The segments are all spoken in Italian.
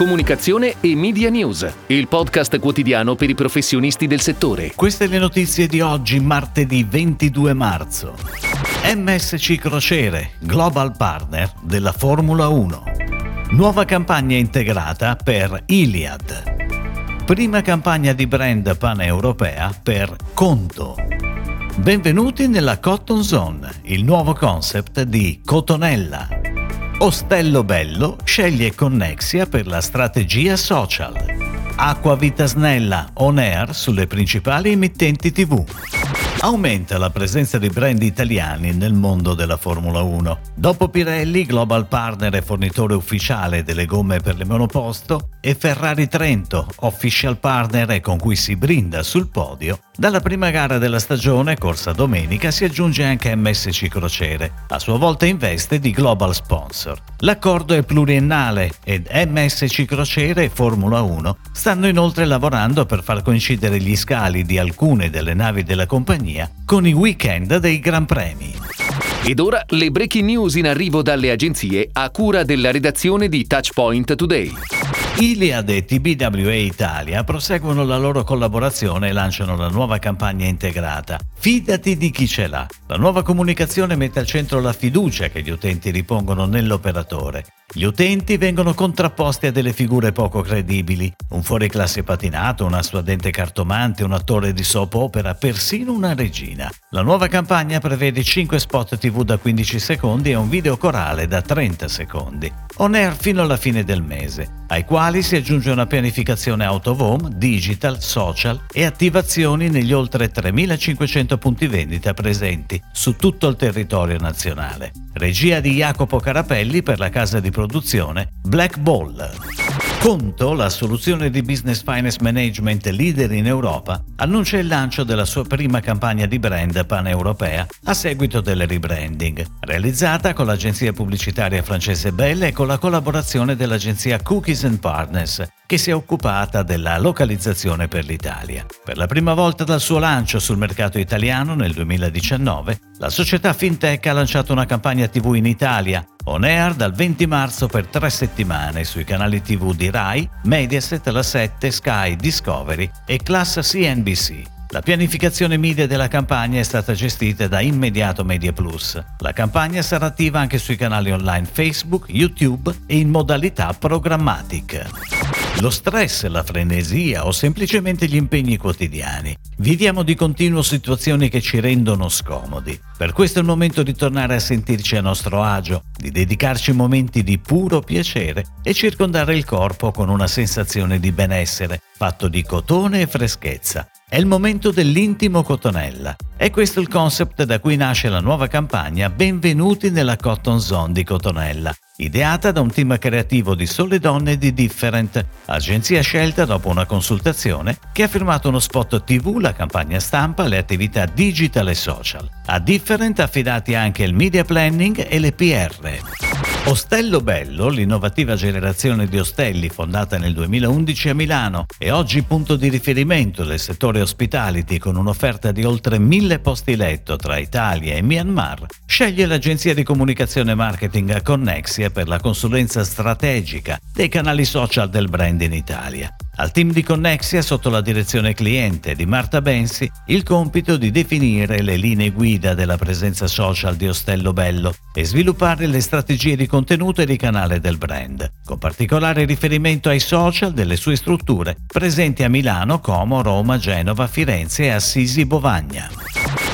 Comunicazione e Media News, il podcast quotidiano per i professionisti del settore. Queste le notizie di oggi, martedì 22 marzo. MSC Crociere, Global Partner della Formula 1. Nuova campagna integrata per Iliad. Prima campagna di brand paneuropea per Conto. Benvenuti nella Cotton Zone, il nuovo concept di Cotonella. Ostello Bello sceglie Connexia per la strategia social. Acqua Vita Snella on air sulle principali emittenti TV. Aumenta la presenza di brand italiani nel mondo della Formula 1. Dopo Pirelli, global partner e fornitore ufficiale delle gomme per le monoposto, e Ferrari Trento, official partner con cui si brinda sul podio, dalla prima gara della stagione, corsa domenica, si aggiunge anche MSC Crociere, a sua volta in veste di global sponsor. L'accordo è pluriennale ed MSC Crociere e Formula 1 stanno inoltre lavorando per far coincidere gli scali di alcune delle navi della compagnia con i weekend dei Gran Premi. Ed ora le breaking news in arrivo dalle agenzie a cura della redazione di Touchpoint Today. Iliad e TBWA Italia proseguono la loro collaborazione e lanciano la nuova campagna integrata. Fidati di chi ce l'ha. La nuova comunicazione mette al centro la fiducia che gli utenti ripongono nell'operatore. Gli utenti vengono contrapposti a delle figure poco credibili, un fuoriclasse patinato, una studente cartomante, un attore di soap opera, persino una regina. La nuova campagna prevede 5 spot TV da 15 secondi e un video corale da 30 secondi, on air fino alla fine del mese, ai quali si aggiunge una pianificazione out of home, digital, social e attivazioni negli oltre 3500 punti vendita presenti su tutto il territorio nazionale. Regia di Jacopo Carapelli per la casa di produzione Black Ball. Conto, la soluzione di business finance management leader in Europa, annuncia il lancio della sua prima campagna di brand paneuropea a seguito del rebranding, realizzata con l'agenzia pubblicitaria francese Belle e con la collaborazione dell'agenzia Cookies Partners, che si è occupata della localizzazione per l'Italia. Per la prima volta dal suo lancio sul mercato italiano nel 2019, la società FinTech ha lanciato una campagna TV in Italia On air dal 20 marzo per tre settimane sui canali TV di Rai, Mediaset, La 7, Sky, Discovery e Class CNBC. La pianificazione media della campagna è stata gestita da Immediato Media Plus. La campagna sarà attiva anche sui canali online Facebook, YouTube e in modalità programmatic. Lo stress, la frenesia o semplicemente gli impegni quotidiani. Viviamo di continuo situazioni che ci rendono scomodi. Per questo è il momento di tornare a sentirci a nostro agio, di dedicarci momenti di puro piacere e circondare il corpo con una sensazione di benessere, fatto di cotone e freschezza. È il momento dell'intimo Cotonella. È questo il concept da cui nasce la nuova campagna Benvenuti nella Cotton Zone di Cotonella, ideata da un team creativo di sole donne di Different, agenzia scelta dopo una consultazione che ha firmato uno spot TV, la campagna stampa, le attività digital e social. A Different affidati anche il media planning e le PR. Ostello Bello, l'innovativa generazione di ostelli fondata nel 2011 a Milano e oggi punto di riferimento del settore hospitality con un'offerta di oltre mille posti letto tra Italia e Myanmar, sceglie l'agenzia di comunicazione e marketing Connexia per la consulenza strategica dei canali social del brand in Italia. Al team di Connexia, sotto la direzione cliente di Marta Bensi, il compito di definire le linee guida della presenza social di Ostello Bello e sviluppare le strategie di contenuto e di canale del brand, con particolare riferimento ai social delle sue strutture presenti a Milano, Como, Roma, Genova, Firenze e Assisi Bovagna.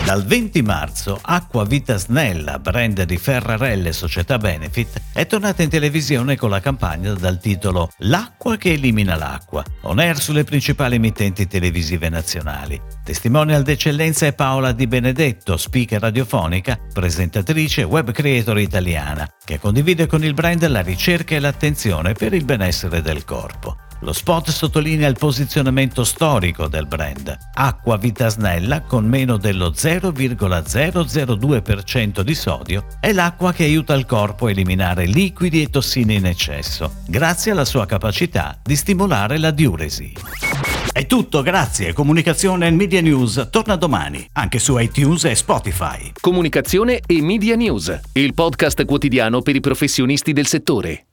Dal 20 marzo Acqua Vita Snella, brand di Ferrarelle Società Benefit, è tornata in televisione con la campagna dal titolo L'acqua che elimina l'acqua, on air sulle principali emittenti televisive nazionali. Testimonial d'eccellenza è Paola Di Benedetto, speaker radiofonica, presentatrice e web creator italiana, che condivide con il brand la ricerca e l'attenzione per il benessere del corpo. Lo spot sottolinea il posizionamento storico del brand. Acqua Vita Snella con meno dello 0,002% di sodio è l'acqua che aiuta il corpo a eliminare liquidi e tossine in eccesso, grazie alla sua capacità di stimolare la diuresi. È tutto, grazie. Comunicazione e Media News torna domani, anche su iTunes e Spotify. Comunicazione e Media News, il podcast quotidiano per i professionisti del settore.